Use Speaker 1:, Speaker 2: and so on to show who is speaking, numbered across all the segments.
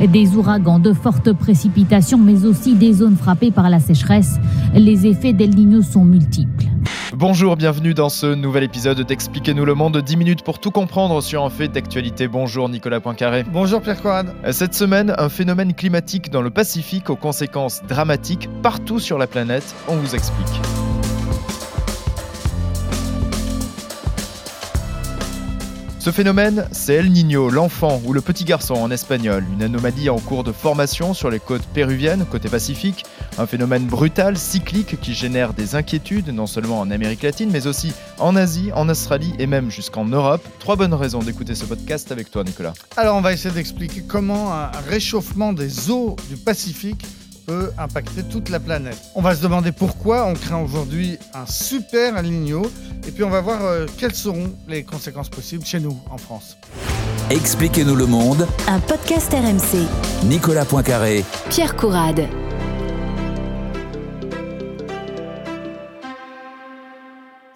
Speaker 1: Des ouragans, de fortes précipitations, mais aussi des zones frappées par la sécheresse. Les effets d'El Niño sont multiples.
Speaker 2: Bonjour, bienvenue dans ce nouvel épisode d'Expliquez-nous le monde. 10 minutes pour tout comprendre sur un fait d'actualité. Bonjour Nicolas Poincaré.
Speaker 3: Bonjour Pierre Corrad.
Speaker 2: Cette semaine, un phénomène climatique dans le Pacifique aux conséquences dramatiques partout sur la planète. On vous explique. Ce phénomène, c'est El Niño, l'enfant ou le petit garçon en espagnol, une anomalie en cours de formation sur les côtes péruviennes, côté Pacifique, un phénomène brutal, cyclique qui génère des inquiétudes non seulement en Amérique latine, mais aussi en Asie, en Australie et même jusqu'en Europe. Trois bonnes raisons d'écouter ce podcast avec toi, Nicolas.
Speaker 3: Alors, on va essayer d'expliquer comment un réchauffement des eaux du Pacifique peut impacter toute la planète. On va se demander pourquoi on craint aujourd'hui un super El Niño et puis on va voir euh, quelles seront les conséquences possibles chez nous en France.
Speaker 4: Expliquez-nous le monde.
Speaker 5: Un podcast RMC.
Speaker 4: Nicolas Poincaré.
Speaker 5: Pierre Courade.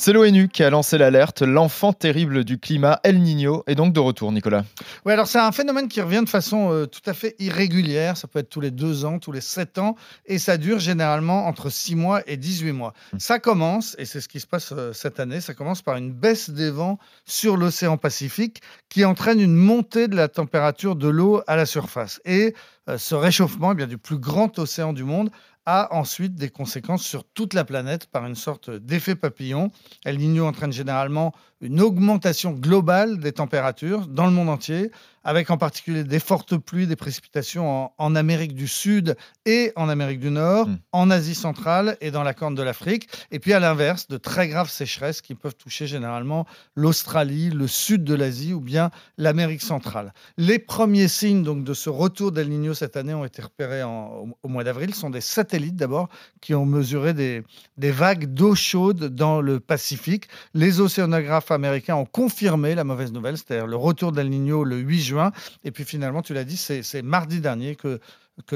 Speaker 2: C'est l'ONU qui a lancé l'alerte. L'enfant terrible du climat, El Niño, est donc de retour, Nicolas.
Speaker 3: Oui, alors c'est un phénomène qui revient de façon euh, tout à fait irrégulière. Ça peut être tous les deux ans, tous les sept ans, et ça dure généralement entre six mois et 18 mois. Mmh. Ça commence, et c'est ce qui se passe euh, cette année, ça commence par une baisse des vents sur l'océan Pacifique qui entraîne une montée de la température de l'eau à la surface. Et euh, ce réchauffement, eh bien, du plus grand océan du monde, a ensuite des conséquences sur toute la planète par une sorte d'effet papillon. El Niño entraîne généralement une augmentation globale des températures dans le monde entier, avec en particulier des fortes pluies, des précipitations en, Amérique du Sud et en Amérique du Nord, hmm. en Asie centrale et dans la Corne de l'Afrique. Et puis à l'inverse, de très graves sécheresses qui peuvent toucher généralement l'Australie, le sud de l'Asie ou bien l'Amérique centrale. Les premiers signes donc, de ce retour d'El Niño cette année ont été repérés au, mois d'avril. Ce sont des satellites d'abord qui ont mesuré des, des vagues d'eau chaude dans le Pacifique. Les océanographes américains ont confirmé la mauvaise nouvelle, c'est-à-dire le retour d'El Niño le 8 juin. Et puis finalement, tu l'as dit, c'est mardi dernier que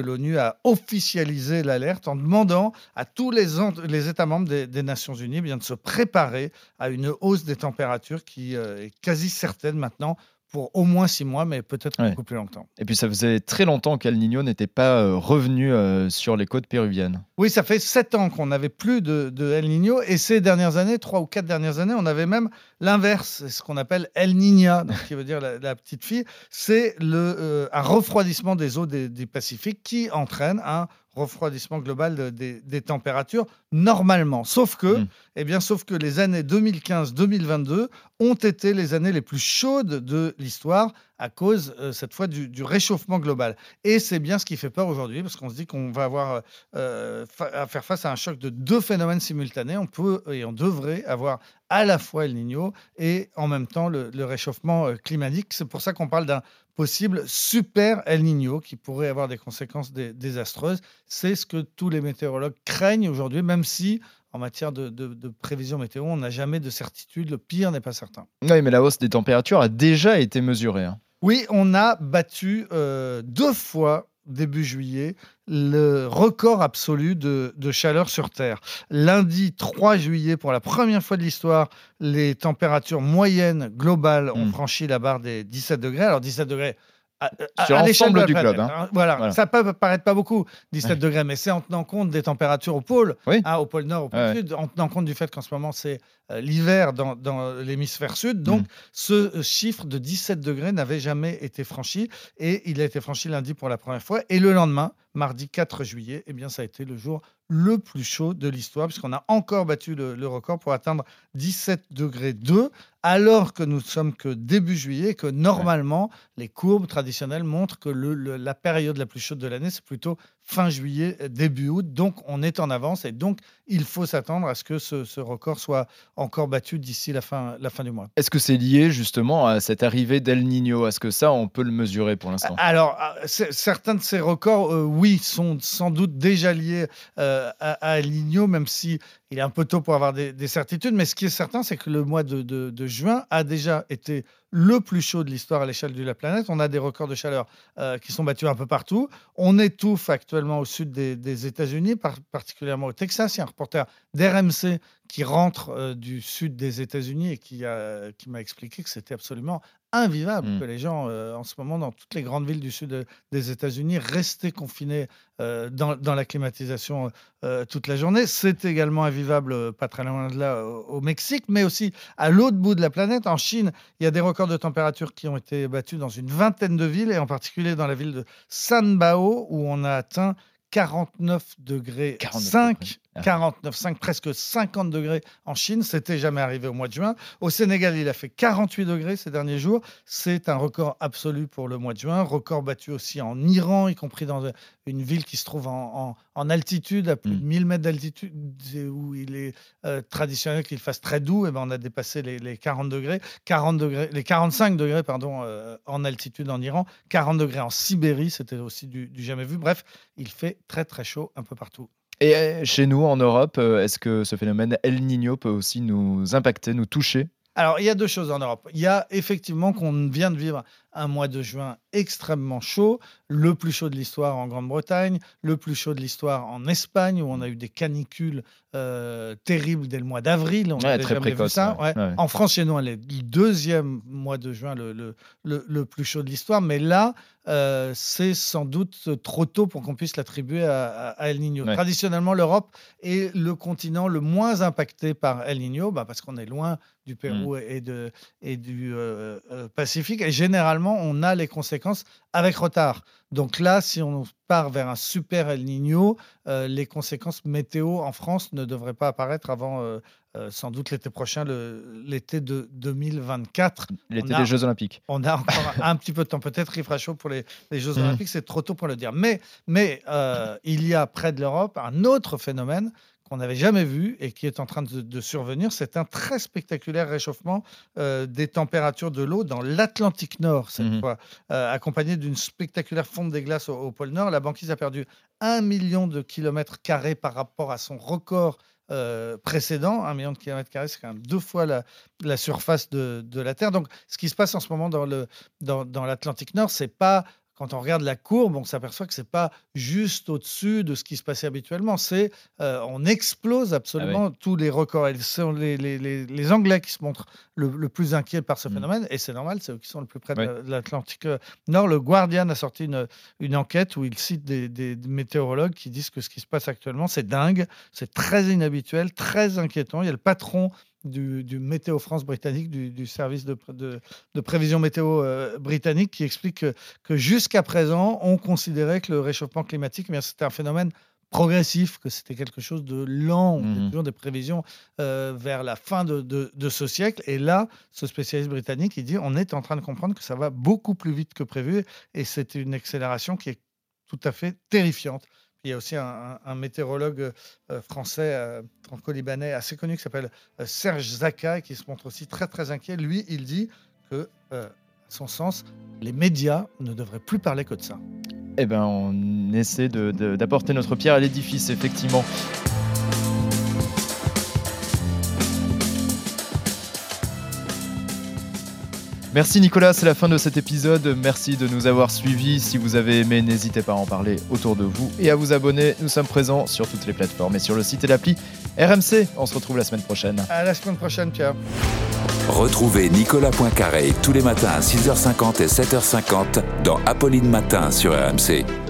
Speaker 3: l'ONU a officialisé l'alerte en demandant à tous les, États membres des, Nations Unies bien, de se préparer à une hausse des températures qui euh, est quasi certaine maintenant pour au moins six mois, mais peut-être beaucoup plus longtemps.
Speaker 2: Et puis ça faisait très longtemps qu'El Niño n'était pas euh, revenu euh, sur les côtes péruviennes.
Speaker 3: Oui, ça fait sept ans qu'on n'avait plus de, de, El Niño, et ces dernières années, trois ou quatre dernières années, on avait même l'inverse, ce qu'on appelle El Niña, donc, qui veut dire la, petite fille. C'est le euh, un refroidissement des eaux des, des Pacifiques qui entraîne un refroidissement global des températures normalement. Sauf que, mm. eh bien, sauf que les années 2015-2022 ont été les années les plus chaudes de l'histoire à cause, euh, cette fois, du, réchauffement global. Et c'est bien ce qui fait peur aujourd'hui, parce qu'on se dit qu'on va avoir euh, à faire face à un choc de deux phénomènes simultanés. On peut et on devrait avoir à la fois El Niño et en même temps le, réchauffement euh, climatique. C'est pour ça qu'on parle d'un possible super El Niño qui pourrait avoir des conséquences désastreuses. C'est ce que tous les météorologues craignent aujourd'hui, même si en matière de, prévision météo, on n'a jamais de certitude. Le pire n'est pas certain.
Speaker 2: Oui, mais la hausse des températures a déjà été mesurée. Hein.
Speaker 3: Oui, on a battu euh, deux fois début juillet, le record absolu de, chaleur sur Terre. Lundi 3 juillet, pour la première fois de l'histoire, les températures moyennes globales ont hmm. franchi la barre des 17 degrés. Alors 17 degrés,
Speaker 2: sur l'ensemble du club. Hein.
Speaker 3: Hein. Voilà. ça peut paraître pas beaucoup, 17 degrés, mais c'est en tenant compte des températures au pôle, hein, au pôle nord, au pôle sud, en tenant compte du fait qu'en ce moment c'est euh, l'hiver dans, l'hémisphère sud. Donc mm. ce euh, chiffre de 17 degrés n'avait jamais été franchi et il a été franchi lundi pour la première fois. Et le lendemain, mardi 4 juillet, eh bien, ça a été le jour le plus chaud de l'histoire, puisqu'on a encore battu le, record pour atteindre 17 degrés 2, alors que nous sommes que début juillet, que normalement, les courbes traditionnelles montrent que la période la plus chaude de l'année, c'est plutôt fin juillet, début août. Donc, on est en avance et donc, il faut s'attendre à ce que ce, record soit encore battu d'ici la fin, la fin du mois.
Speaker 2: Est-ce que c'est lié justement à cette arrivée d'El Niño? Est-ce que ça, on peut le mesurer pour l'instant?
Speaker 3: Alors, ah, certains de ces records, euh, oui, sont sans doute déjà liés euh, à, El Niño, même si il est un peu tôt pour avoir des, certitudes. Mais ce qui est certain, c'est que le mois de, juin a déjà été le plus chaud de l'histoire à l'échelle de la planète. On a des records de chaleur euh, qui sont battus un peu partout. On étouffe actuellement au sud des, États-Unis, particulièrement au Texas. Il y a un reporter d'RMC qui rentre euh, du sud des États-Unis et qui, qui m'a expliqué que c'était absolument invivable
Speaker 2: Mm.
Speaker 3: que les gens, euh, en ce moment, dans toutes les grandes villes du sud de- des États-Unis, restaient confinés euh, dans, dans la climatisation euh, toute la journée. C'est également invivable, euh, pas très loin de là, au, au Mexique, mais aussi à l'autre bout de la planète, en Chine. Il y a des records de température qui ont été battus dans une vingtaine de villes, et en particulier dans la ville de Sanbao, où on a atteint 49 degrés
Speaker 2: 49
Speaker 3: 5,
Speaker 2: degrés.
Speaker 3: 49,5, presque 50 degrés en Chine. C'était jamais arrivé au mois de juin. Au Sénégal, il a fait 48 degrés ces derniers jours. C'est un record absolu pour le mois de juin. Record battu aussi en Iran, y compris dans une ville qui se trouve en, en- en altitude, à plus
Speaker 2: Mm.
Speaker 3: de 1000 mètres d'altitude, où il est euh, traditionnel qu'il fasse très doux. Et ben, on a dépassé les, les 40 degrés, 40 degrés, les 45 degrés pardon, euh, en altitude en Iran, 40 degrés en Sibérie, c'était aussi du, du jamais vu. Bref, il fait très très chaud un peu partout.
Speaker 2: Et euh, chez nous, en Europe, euh, est-ce que ce phénomène El Niño peut aussi nous impacter, nous toucher?
Speaker 3: Alors, il y a deux choses en Europe. Il y a effectivement qu'on vient de vivre un mois de juin extrêmement chaud, le plus chaud de l'histoire en Grande-Bretagne, le plus chaud de l'histoire en Espagne, où on a eu des canicules euh, terribles dès le mois d'avril. On
Speaker 2: Ouais, très
Speaker 3: jamais vu
Speaker 2: précoce,
Speaker 3: ça.
Speaker 2: ouais.
Speaker 3: ouais.
Speaker 2: Ouais.
Speaker 3: En France, chez nous, elle est le deuxième mois de juin le, le- le- le plus chaud de l'histoire. Mais là, euh, c'est sans doute trop tôt pour qu'on puisse l'attribuer à, El Niño. Traditionnellement, l'Europe est le continent le moins impacté par El Niño, bah, parce qu'on est loin du Pérou et, de, et du euh, Pacifique. Et généralement, on a les conséquences avec retard. Donc là, si on part vers un super El Niño, euh, les conséquences météo en France ne devraient pas apparaître avant euh, euh, sans doute l'été prochain, l'été de 2024.
Speaker 2: L'été des Jeux Olympiques.
Speaker 3: On a encore un petit peu de temps. Peut-être qu'il fera chaud pour les, les Jeux
Speaker 2: Mhm.
Speaker 3: Olympiques. C'est trop tôt pour le dire. Mais, mais il y a près de l'Europe un autre phénomène qu'on n'avait jamais vu et qui est en train de, de survenir. C'est un très spectaculaire réchauffement euh, des températures de l'eau dans l'Atlantique Nord, cette
Speaker 2: Mhm.
Speaker 3: fois, euh, accompagné d'une spectaculaire fonte des glaces au, au pôle Nord. La banquise a perdu un million de kilomètres carrés par rapport à son record euh, précédent. Un million de kilomètres carrés, c'est quand même deux fois la, la surface de, de la Terre. Donc, ce qui se passe en ce moment dans le dans, dans l'Atlantique Nord, c'est pas quand on regarde la courbe, on s'aperçoit que c'est pas juste au-dessus de ce qui se passait habituellement. C'est euh, on explose absolument tous les records. Et ce sont les, les, les, les Anglais qui se montrent le, le plus inquiets par ce
Speaker 2: Mhm.
Speaker 3: phénomène, et c'est normal, c'est eux qui sont le plus près de
Speaker 2: Ouais.
Speaker 3: la- de l'Atlantique euh, Nord. Le Guardian a sorti une, une enquête où il cite des, des météorologues qui disent que ce qui se passe actuellement, c'est dingue, c'est très inhabituel, très inquiétant. Il y a le patron du, du Météo France britannique, du, du service de, de- de prévision météo euh, britannique, qui explique que, que jusqu'à présent, on considérait que le réchauffement climatique, eh c'était un phénomène progressif, que c'était quelque chose de lent. On faisait
Speaker 2: Mhm.
Speaker 3: toujours des prévisions euh, vers la fin de, de- de ce siècle. Et là, ce spécialiste britannique, il dit on est en train de comprendre que ça va beaucoup plus vite que prévu. Et c'est une accélération qui est tout à fait terrifiante. Il y a aussi un, météorologue euh, français, euh, franco-libanais, assez connu, qui s'appelle euh, Serge Zaka, qui se montre aussi très très inquiet. Lui, il dit que, à son sens, les médias ne devraient plus parler que de ça.
Speaker 2: Eh ben, on essaie d'apporter notre pierre à l'édifice, effectivement. Merci Nicolas, c'est la fin de cet épisode. Merci de nous avoir suivis. Si vous avez aimé, n'hésitez pas à en parler autour de vous et à vous abonner. Nous sommes présents sur toutes les plateformes et sur le site et l'appli RMC. On se retrouve la semaine prochaine.
Speaker 3: À la semaine prochaine, Pierre.
Speaker 4: Retrouvez Nicolas Poincaré tous les matins à 6h50 et 7h50 dans Apolline Matin sur RMC.